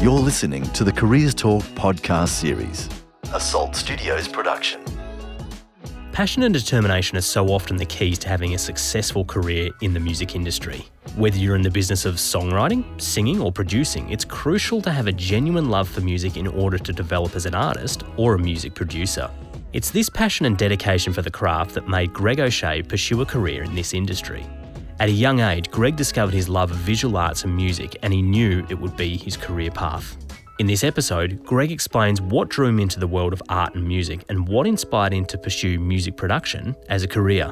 You're listening to the Careers Talk podcast series, a Salt Studios production. Passion and determination are so often the keys to having a successful career in the music industry. Whether you're in the business of songwriting, singing, or producing, it's crucial to have a genuine love for music in order to develop as an artist or a music producer. It's this passion and dedication for the craft that made Greg O'Shea pursue a career in this industry. At a young age, Greg discovered his love of visual arts and music, and he knew it would be his career path. In this episode, Greg explains what drew him into the world of art and music and what inspired him to pursue music production as a career.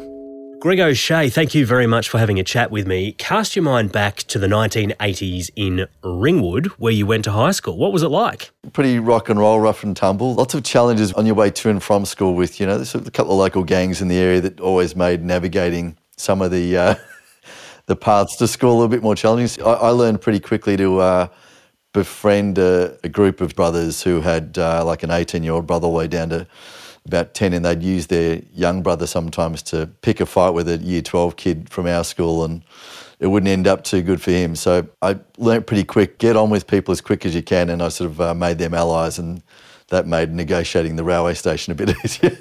Greg O'Shea, thank you very much for having a chat with me. Cast your mind back to the 1980s in Ringwood, where you went to high school. What was it like? Pretty rock and roll, rough and tumble. Lots of challenges on your way to and from school with, you know, there's a couple of local gangs in the area that always made navigating some of the uh, the paths to school a little bit more challenging. I, I learned pretty quickly to uh, befriend a, a, group of brothers who had uh, like an 18 year old brother all the way down to about 10 and they'd use their young brother sometimes to pick a fight with a year 12 kid from our school and it wouldn't end up too good for him. So I learnt pretty quick, get on with people as quick as you can and I sort of uh, made them allies and that made negotiating the railway station a bit easier.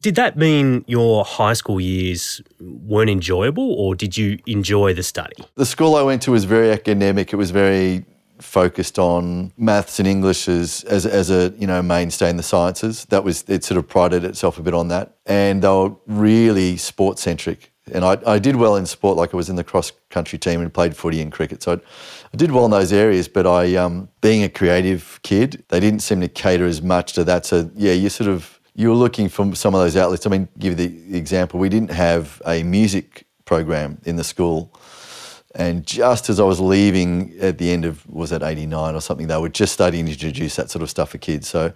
did that mean your high school years weren't enjoyable or did you enjoy the study? The school I went to was very academic. It was very focused on maths and English as, as, as a you know mainstay in the sciences. That was it. Sort of prided itself a bit on that, and they were really sport centric. And I, I did well in sport, like I was in the cross country team and played footy and cricket. So I, I did well in those areas. But I, um, being a creative kid, they didn't seem to cater as much to that. So yeah, you sort of you were looking for some of those outlets. I mean, give you the example, we didn't have a music program in the school. And just as I was leaving at the end of, was it 89 or something, they were just starting to introduce that sort of stuff for kids. So,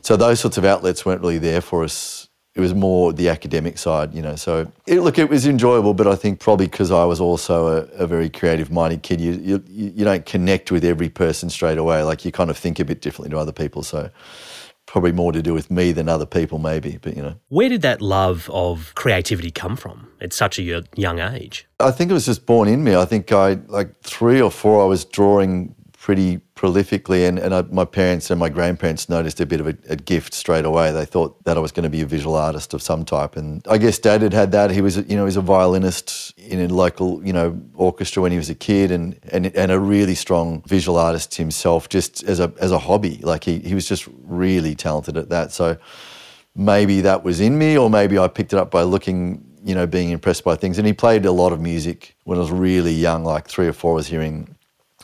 so those sorts of outlets weren't really there for us. It was more the academic side, you know. So, it, look, it was enjoyable, but I think probably because I was also a, a very creative minded kid, you, you, you don't connect with every person straight away. Like you kind of think a bit differently to other people. So, probably more to do with me than other people, maybe. But you know, where did that love of creativity come from at such a young age? I think it was just born in me. I think I like three or four. I was drawing pretty prolifically, and, and I, my parents and my grandparents noticed a bit of a, a, gift straight away. They thought that I was going to be a visual artist of some type, and I guess Dad had had that. He was, you know, he was a violinist in a local, you know, orchestra when he was a kid, and and, and a really strong visual artist himself, just as a as a hobby. Like he he was just really talented at that. So maybe that was in me, or maybe I picked it up by looking you know, being impressed by things. And he played a lot of music when I was really young, like three or four. I was hearing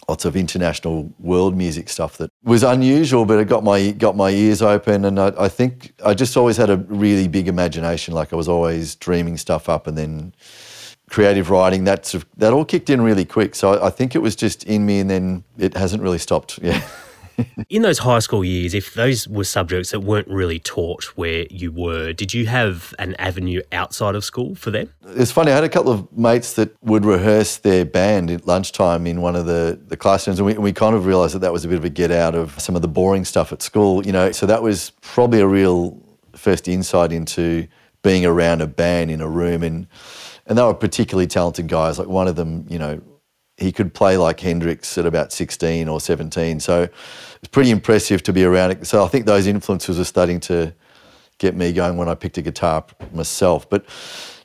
lots of international world music stuff that was unusual, but it got my got my ears open. And I, I, think I just always had a really big imagination. Like I was always dreaming stuff up, and then creative writing. That sort of, that all kicked in really quick. So I, I think it was just in me, and then it hasn't really stopped. Yeah. in those high school years, if those were subjects that weren't really taught where you were, did you have an avenue outside of school for them? It's funny, I had a couple of mates that would rehearse their band at lunchtime in one of the, the classrooms, and we, we kind of realised that that was a bit of a get out of some of the boring stuff at school, you know. So that was probably a real first insight into being around a band in a room and and they were particularly talented guys. Like one of them, you know, he could play like Hendrix at about 16 or 17. So it's pretty impressive to be around it. So I think those influences are starting to get me going when I picked a guitar myself. But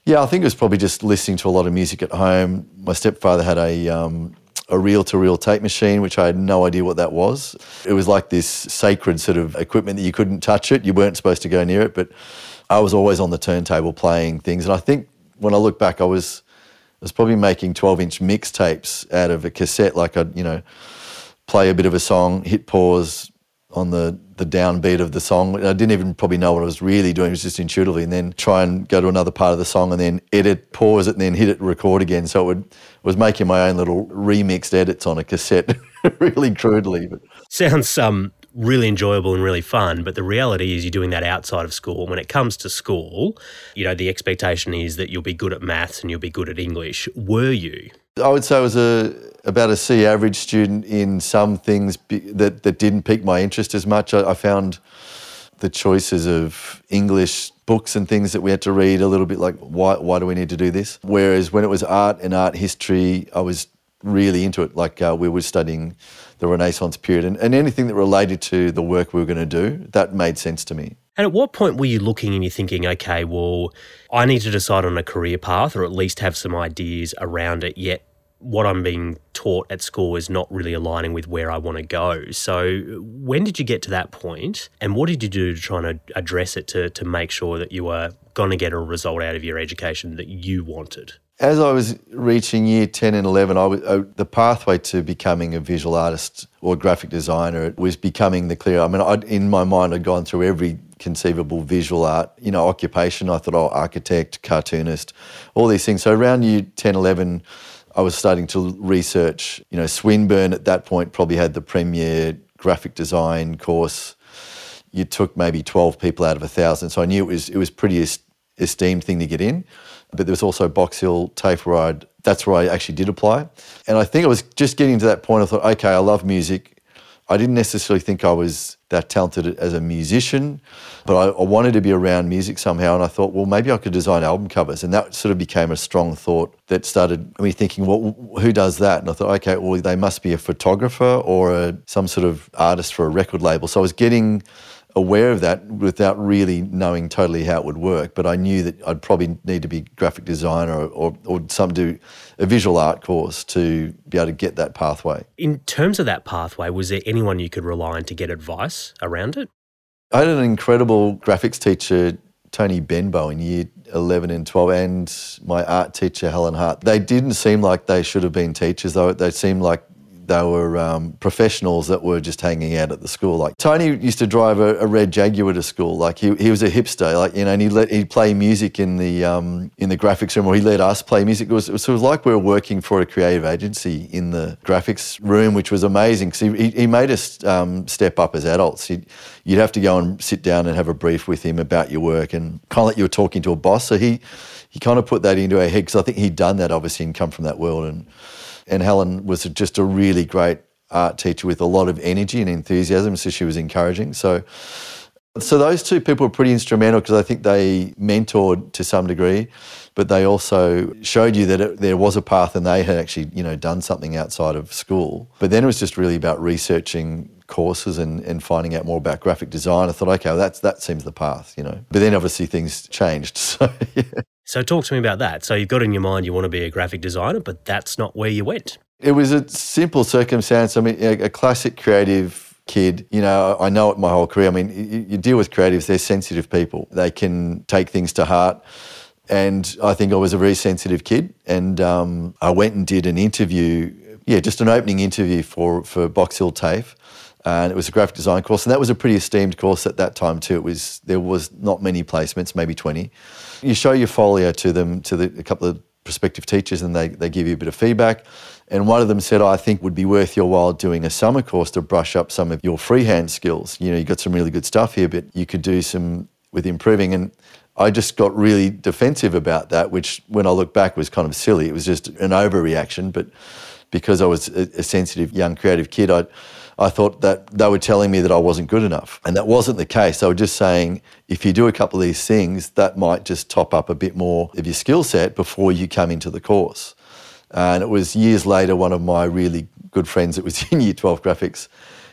yeah, I think it was probably just listening to a lot of music at home. My stepfather had a um, a reel-to-reel tape machine, which I had no idea what that was. It was like this sacred sort of equipment that you couldn't touch it. You weren't supposed to go near it, but I was always on the turntable playing things. And I think when I look back, I was was probably making 12 inch mixtapes out of a cassette. Like I'd, you know, play a bit of a song, hit pause on the, the downbeat of the song. I didn't even probably know what I was really doing. It was just intuitively, and then try and go to another part of the song, and then edit, pause it, and then hit it, record again. So it would was making my own little remixed edits on a cassette, really crudely. But. Sounds um really enjoyable and really fun. But the reality is, you're doing that outside of school. When it comes to school, you know, the expectation is that you'll be good at maths and you'll be good at English. Were you? I would say I was a about a C average student in some things that that didn't pique my interest as much. I, I found the choices of English books and things that we had to read a little bit like, why, why do we need to do this? Whereas when it was art and art history, I was really into it. Like uh, we were studying the Renaissance period and, and anything that related to the work we were going to do, that made sense to me. And at what point were you looking and you're thinking, okay, well, I need to decide on a career path or at least have some ideas around it, yet what I'm being taught at school is not really aligning with where I want to go. So, when did you get to that point, and what did you do to try and address it to, to make sure that you were going to get a result out of your education that you wanted? As I was reaching year 10 and 11, I was, uh, the pathway to becoming a visual artist or graphic designer was becoming the clear. I mean, I'd, in my mind, I'd gone through every conceivable visual art, you know, occupation. I thought, oh, architect, cartoonist, all these things. So around year 10, 11, I was starting to research. You know, Swinburne at that point probably had the premier graphic design course. You took maybe 12 people out of a thousand. So I knew it was, it was pretty esteemed thing to get in. But there was also Box Hill, where I'd, that's where I actually did apply. And I think I was just getting to that point. I thought, okay, I love music. I didn't necessarily think I was that talented as a musician, but I, I, wanted to be around music somehow. And I thought, well, maybe I could design album covers. And that sort of became a strong thought that started me thinking, well, who does that? And I thought, okay, well, they must be a photographer or a, some sort of artist for a record label. So I was getting aware of that without really knowing totally how it would work. But I knew that I'd probably need to be graphic designer or, or, or some do a visual art course to be able to get that pathway. In terms of that pathway, was there anyone you could rely on to get advice around it? I had an incredible graphics teacher, Tony Benbow, in year 11 and 12, and my art teacher, Helen Hart. They didn't seem like they should have been teachers, though. They seemed like they were um, professionals that were just hanging out at the school. Like Tony used to drive a, a, red Jaguar to school. Like he, he was a hipster. Like you know, and he let he'd play music in the um, in the graphics room, or he let us play music. It was, it was sort of like we were working for a creative agency in the graphics room, which was amazing because he, he made us um, step up as adults. He'd, you'd have to go and sit down and have a brief with him about your work and kind of like you were talking to a boss. So he he kind of put that into our head because I think he'd done that obviously and come from that world and and Helen was just a really great art teacher with a lot of energy and enthusiasm, so she was encouraging. So, so those two people were pretty instrumental because I think they mentored to some degree, but they also showed you that it, there was a path and they had actually, you know, done something outside of school. But then it was just really about researching courses and, and finding out more about graphic design. I thought, okay, well, that's that seems the path, you know. But then obviously things changed. So yeah. So talk to me about that. So you've got in your mind you want to be a graphic designer, but that's not where you went. It was a simple circumstance. I mean, a, classic creative kid. You know, I know it my whole career. I mean, you, you deal with creatives; they're sensitive people. They can take things to heart. And I think I was a very sensitive kid. And um, I went and did an interview, yeah, just an opening interview for, for Box Hill TAFE and it was a graphic design course, and that was a pretty esteemed course at that time too. It was there was not many placements, maybe twenty. You show your folio to them to the, a couple of prospective teachers, and they they give you a bit of feedback. And one of them said, "I think would be worth your while doing a summer course to brush up some of your freehand skills. You know, you got some really good stuff here, but you could do some with improving." And I just got really defensive about that, which when I look back was kind of silly. It was just an overreaction, but because I was a, a sensitive young creative kid, I I thought that they were telling me that I wasn't good enough. And that wasn't the case. They were just saying, if you do a couple of these things, that might just top up a bit more of your skill set before you come into the course. And it was years later, one of my really good friends that was in Year 12 graphics,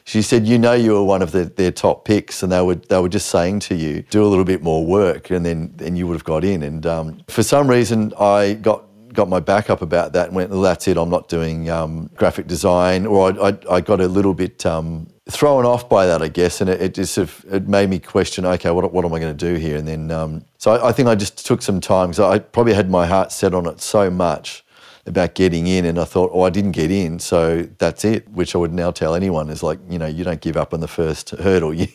she said, you know you were one of the, their top picks and they were, they were just saying to you, do a little bit more work and then, then you would have got in. And um, for some reason, I got got my back up about that and went, well, that's it, I'm not doing um, graphic design. Or I, I, I, got a little bit um, thrown off by that, I guess, and it, it just sort of, it made me question, okay, what, what am I going to do here? And then, um, so I, I, think I just took some time because I probably had my heart set on it so much about getting in and I thought, oh, I didn't get in, so that's it, which I would now tell anyone is like, you know, you don't give up on the first hurdle, you,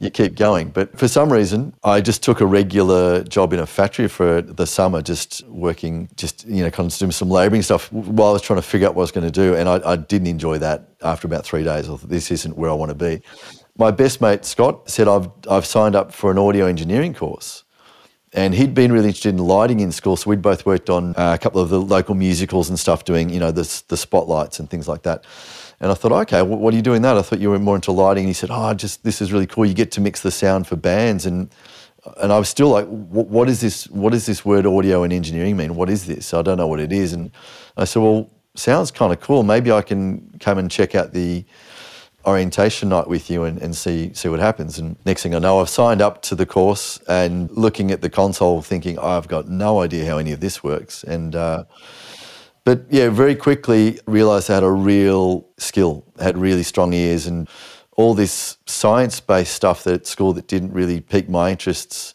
you keep going. But for some reason, I just took a regular job in a factory for the summer, just working, just, you know, kind of doing some labouring stuff while I was trying to figure out what I was going to do. And I, I didn't enjoy that after about three days. I thought, this isn't where I want to be. My best mate, Scott, said, I've, I've signed up for an audio engineering course. And he'd been really interested in lighting in school, so we'd both worked on uh, a couple of the local musicals and stuff, doing you know the the spotlights and things like that. And I thought, okay, what are you doing that? I thought you were more into lighting. And he said, oh, just this is really cool. You get to mix the sound for bands. And and I was still like, what is this? What does this word audio and engineering mean? What is this? I don't know what it is. And I said, well, sounds kind of cool. Maybe I can come and check out the orientation night with you and, and see see what happens. And next thing I know, I've signed up to the course and looking at the console, thinking I've got no idea how any of this works. And uh, but yeah, very quickly realised I had a real skill, had really strong ears, and all this science-based stuff that at school that didn't really pique my interests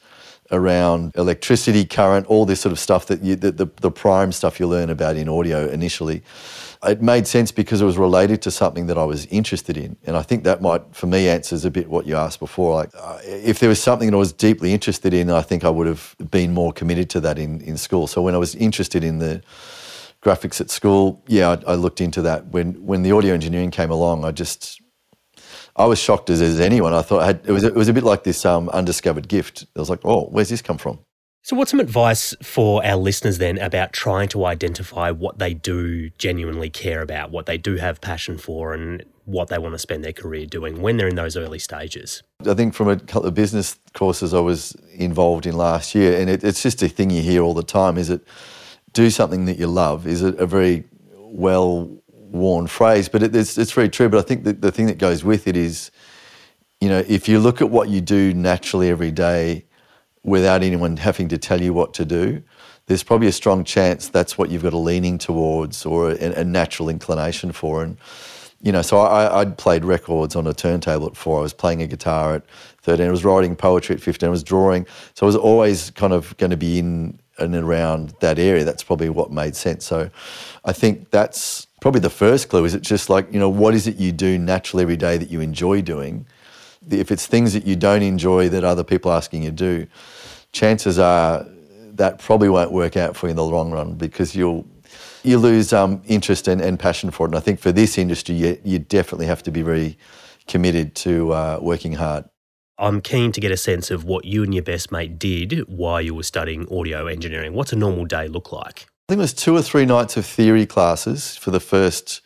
around electricity, current, all this sort of stuff that you, the, the, the prime stuff you learn about in audio initially it made sense because it was related to something that I was interested in. And I think that might, for me, answers a bit what you asked before. Like, uh, if there was something that I was deeply interested in, I think I would have been more committed to that in, in school. So when I was interested in the graphics at school, yeah, I, I looked into that. When when the audio engineering came along, I just I was shocked as, as anyone. I thought I had, it was it was a bit like this um, undiscovered gift. I was like, oh, where's this come from? So, what's some advice for our listeners then about trying to identify what they do genuinely care about, what they do have passion for, and what they want to spend their career doing when they're in those early stages? I think from a couple of business courses I was involved in last year, and it, it's just a thing you hear all the time is it do something that you love is a, a very well worn phrase, but it, it's, it's very true. But I think that the thing that goes with it is, you know, if you look at what you do naturally every day, without anyone having to tell you what to do, there's probably a strong chance that's what you've got a leaning towards or a, a natural inclination for. And, you know, so I, I'd played records on a turntable at four. I was playing a guitar at 13. I was writing poetry at 15. I was drawing. So I was always kind of going to be in and around that area. That's probably what made sense. So I think that's probably the first clue. Is it just like, you know, what is it you do naturally every day that you enjoy doing? If it's things that you don't enjoy that other people are asking you to do, chances are that probably won't work out for you in the long run because you'll you lose um, interest and, and, passion for it. And I think for this industry, you, you definitely have to be very committed to uh, working hard. I'm keen to get a sense of what you and your best mate did while you were studying audio engineering. What's a normal day look like? I think it was two or three nights of theory classes for the first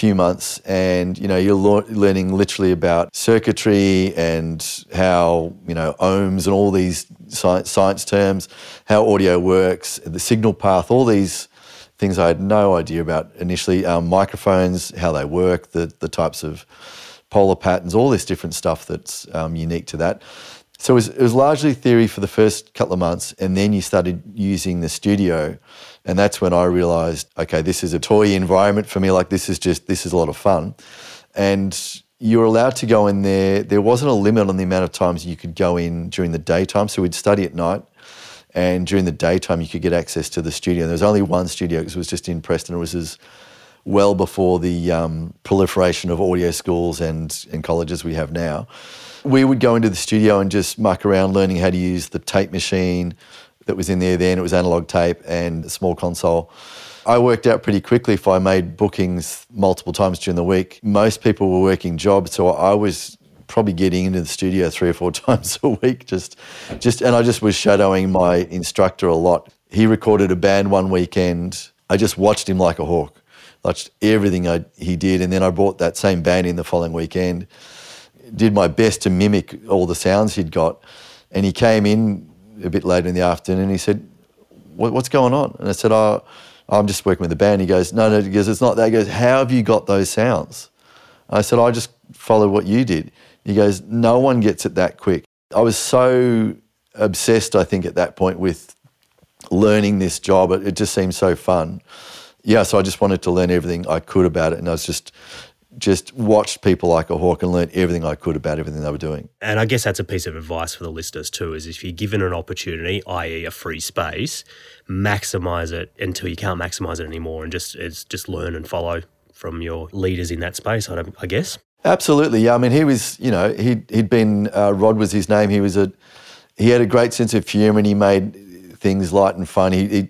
few months and you know you're learning literally about circuitry and how you know ohms and all these science, science terms how audio works the signal path all these things i had no idea about initially um, microphones how they work the, the types of polar patterns all this different stuff that's um, unique to that so it was, it was largely theory for the first couple of months and then you started using the studio and that's when I realized, okay, this is a toy environment for me. Like this is just, this is a lot of fun. And you're allowed to go in there. There wasn't a limit on the amount of times you could go in during the daytime. So we'd study at night. And during the daytime, you could get access to the studio. And There was only one studio because it was just in Preston. It was as well before the um, proliferation of audio schools and, and colleges we have now. We would go into the studio and just muck around learning how to use the tape machine, that was in there then. It was analog tape and a small console. I worked out pretty quickly if I made bookings multiple times during the week. Most people were working jobs, so I was probably getting into the studio three or four times a week. Just, just, and I just was shadowing my instructor a lot. He recorded a band one weekend. I just watched him like a hawk. Watched everything I, he did, and then I brought that same band in the following weekend. Did my best to mimic all the sounds he'd got, and he came in a bit later in the afternoon. And he said, what, "What's going on?" And I said, "Oh, I'm just working with the band." He goes, "No, no." He goes, "It's not that." He goes, "How have you got those sounds?" I said, "I just follow what you did." He goes, "No one gets it that quick." I was so obsessed, I think, at that point with learning this job. It, it just seemed so fun. Yeah, so I just wanted to learn everything I could about it, and I was just just watched people like a hawk and learned everything I could about everything they were doing. And I guess that's a piece of advice for the listeners too, is if you're given an opportunity, i.e. a free space, maximize it until you can't maximize it anymore and just just learn and follow from your leaders in that space, I, I guess. Absolutely. Yeah. I mean, he was, you know, he he'd been, uh, Rod was his name. He was a, he had a great sense of humour and he made things light and fun. He, he,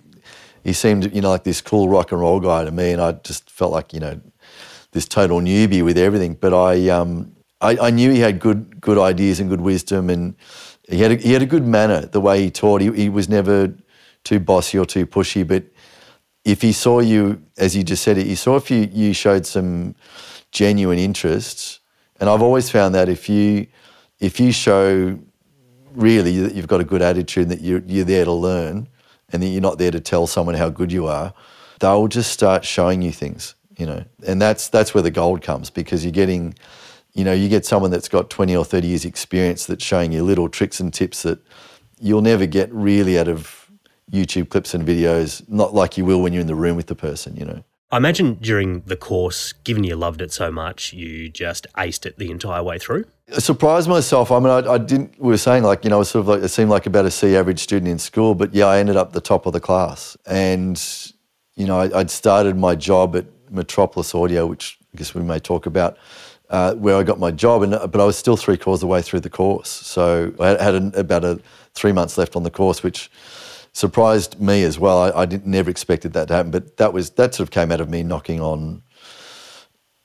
he seemed, you know, like this cool rock and roll guy to me. And I just felt like, you know, this total newbie with everything. But I, um, I, I, knew he had good good ideas and good wisdom, and he had a, he had a good manner. The way he taught, he, he was never too bossy or too pushy. But if he saw you, as you just said it, he saw if you you showed some genuine interest. And I've always found that if you if you show really that you've got a good attitude, that you're, you're there to learn, and that you're not there to tell someone how good you are, they'll just start showing you things, you know. And that's that's where the gold comes because you're getting, you know, you get someone that's got 20 or 30 years experience that's showing you little tricks and tips that you'll never get really out of YouTube clips and videos, not like you will when you're in the room with the person, you know. I imagine during the course, given you loved it so much, you just aced it the entire way through. I surprised myself. I mean, I, I, didn't. We were saying like you know, sort of like it seemed like about a C average student in school, but yeah, I ended up the top of the class, and you know, I, would started my job at Metropolis Audio, which I guess we may talk about, uh, where I got my job, and but I was still three quarters of the way through the course, so I had, an, about a three months left on the course, which surprised me as well. I, I never expected that to happen, but that was that sort of came out of me knocking on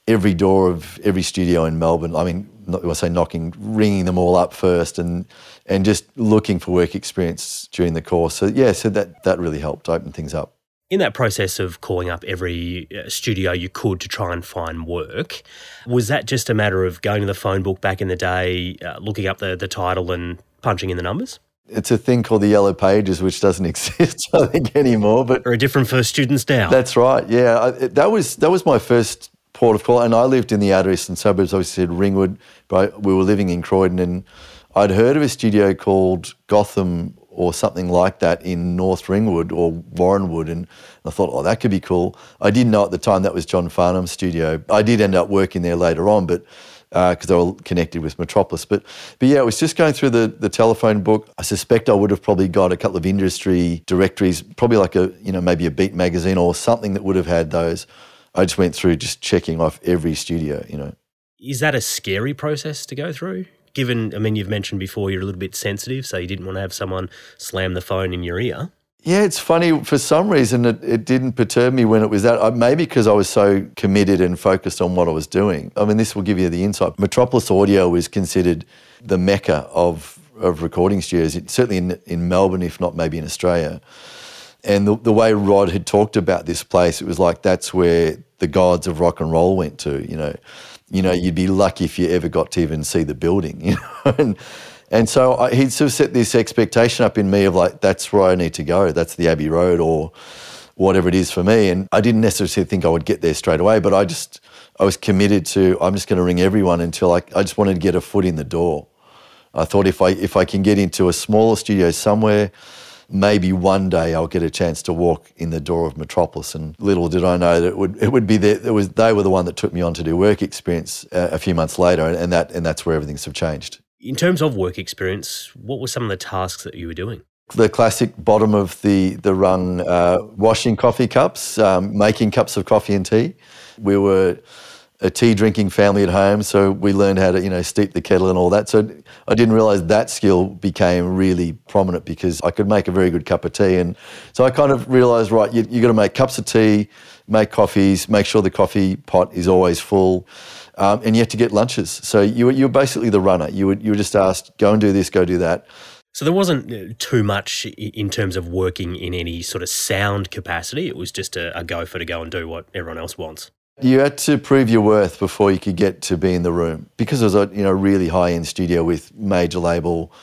every door of every studio in Melbourne. I mean, I say knocking, ringing them all up first, and and just looking for work experience during the course. So yeah, so that that really helped open things up. In that process of calling up every uh, studio you could to try and find work, was that just a matter of going to the phone book back in the day, uh, looking up the, the title and punching in the numbers? it's a thing called the yellow pages, which doesn't exist, I think, anymore. But or different for students now. That's right. Yeah, I, that was that was my first port of call, and I lived in the outer eastern suburbs. Obviously, said Ringwood, but we were living in Croydon, and I'd heard of a studio called Gotham or something like that in North Ringwood or Warrenwood. and I thought, oh, that could be cool. I didn't know at the time that was John Farnham's studio. I did end up working there later on, but because uh, they were connected with Metropolis. But but yeah, it was just going through the the telephone book. I suspect I would have probably got a couple of industry directories, probably like a you know maybe a Beat magazine or something that would have had those. I just went through just checking off every studio, you know. Is that a scary process to go through? Given, I mean, you've mentioned before you're a little bit sensitive, so you didn't want to have someone slam the phone in your ear. Yeah, it's funny. For some reason, it, it didn't perturb me when it was that. Uh, maybe because I was so committed and focused on what I was doing. I mean, this will give you the insight. Metropolis Audio is considered the mecca of, of recording studios, certainly in, in Melbourne, if not maybe in Australia. And the, the way Rod had talked about this place, it was like that's where the gods of rock and roll went to. You know, you know, you'd be lucky if you ever got to even see the building. You know, and and so I, he'd sort of set this expectation up in me of like, that's where I need to go. That's the Abbey Road or whatever it is for me. And I didn't necessarily think I would get there straight away, but I just, I was committed to, I'm just going to ring everyone until I, I just wanted to get a foot in the door. I thought if I, if I can get into a smaller studio somewhere, maybe one day I'll get a chance to walk in the door of Metropolis. And little did I know that it would, it would be there. It was, they were the one that took me on to do work experience uh, a few months later. And, and, that, and that's where everything's have changed. In terms of work experience, what were some of the tasks that you were doing? The classic bottom of the, the rung, uh, washing coffee cups, um, making cups of coffee and tea. We were a tea drinking family at home, so we learned how to, you know, steep the kettle and all that. So I didn't realize that skill became really prominent because I could make a very good cup of tea. And so I kind of realized, right, you, you got to make cups of tea, make coffees, make sure the coffee pot is always full um, and you to get lunches. So you were, you were basically the runner. You were, you were just asked, go and do this, go do that. So there wasn't uh, too much in terms of working in any sort of sound capacity. It was just a, a go for to go and do what everyone else wants. You had to prove your worth before you could get to be in the room because it was a you know really high end studio with major label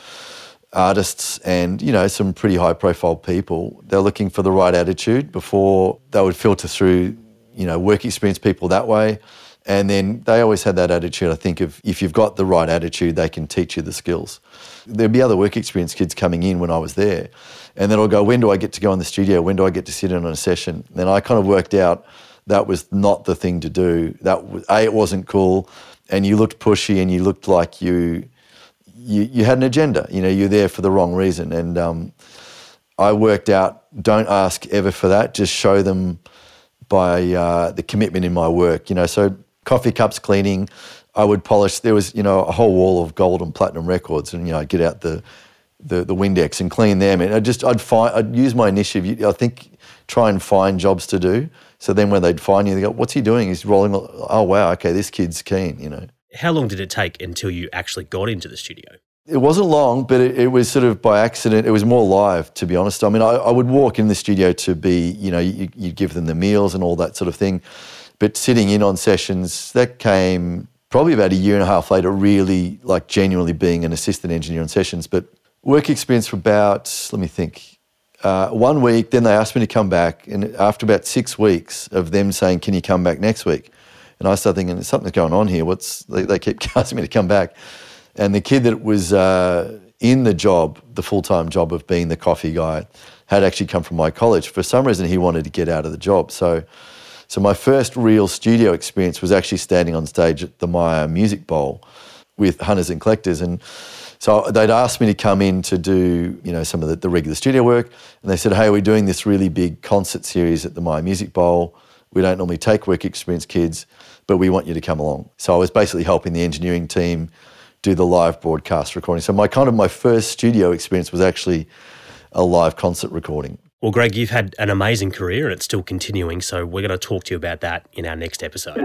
artists and you know some pretty high profile people. They're looking for the right attitude before they would filter through you know work experience people that way and then they always had that attitude, I think, of if you've got the right attitude, they can teach you the skills. There'd be other work experience kids coming in when I was there. And then I'll go, when do I get to go in the studio? When do I get to sit in on a session? And I kind of worked out that was not the thing to do. That A, it wasn't cool. And you looked pushy and you looked like you, you, you had an agenda. You know, you're there for the wrong reason. And um, I worked out, don't ask ever for that. Just show them by uh, the commitment in my work. You know, so coffee cups cleaning. I would polish. There was, you know, a whole wall of gold and platinum records, and you know, I'd get out the, the the Windex and clean them. And I just, I'd find, I'd use my initiative. I think, try and find jobs to do. So then, when they'd find you, they go, "What's he doing? He's rolling." Oh wow, okay, this kid's keen. You know. How long did it take until you actually got into the studio? It wasn't long, but it, it, was sort of by accident. It was more live, to be honest. I mean, I, I would walk in the studio to be, you know, you, you give them the meals and all that sort of thing. But sitting in on sessions, that came probably about a year and a half later, really like genuinely being an assistant engineer on sessions. But Work experience for about, let me think, uh, one week. Then they asked me to come back. And after about six weeks of them saying, Can you come back next week? And I started thinking, Something's going on here. What's They, they keep asking me to come back. And the kid that was uh, in the job, the full time job of being the coffee guy, had actually come from my college. For some reason, he wanted to get out of the job. So, so my first real studio experience was actually standing on stage at the Myer Music Bowl with Hunters and Collectors. And so they'd asked me to come in to do, you know, some of the, the regular studio work. And they said, hey, we're doing this really big concert series at the Myer Music Bowl. We don't normally take work experience kids, but we want you to come along. So I was basically helping the engineering team do the live broadcast recording. So my kind of my first studio experience was actually a live concert recording. Well, Greg, you've had an amazing career and it's still continuing, so we're going to talk to you about that in our next episode.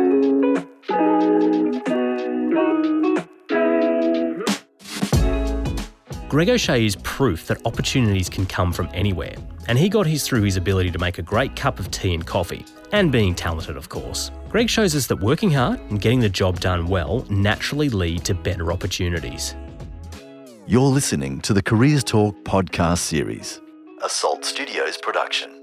Greg O'Shea is proof that opportunities can come from anywhere, and he got his through his ability to make a great cup of tea and coffee, and being talented, of course. Greg shows us that working hard and getting the job done well naturally lead to better opportunities. You're listening to the Careers Talk podcast series, a Salt Studios production.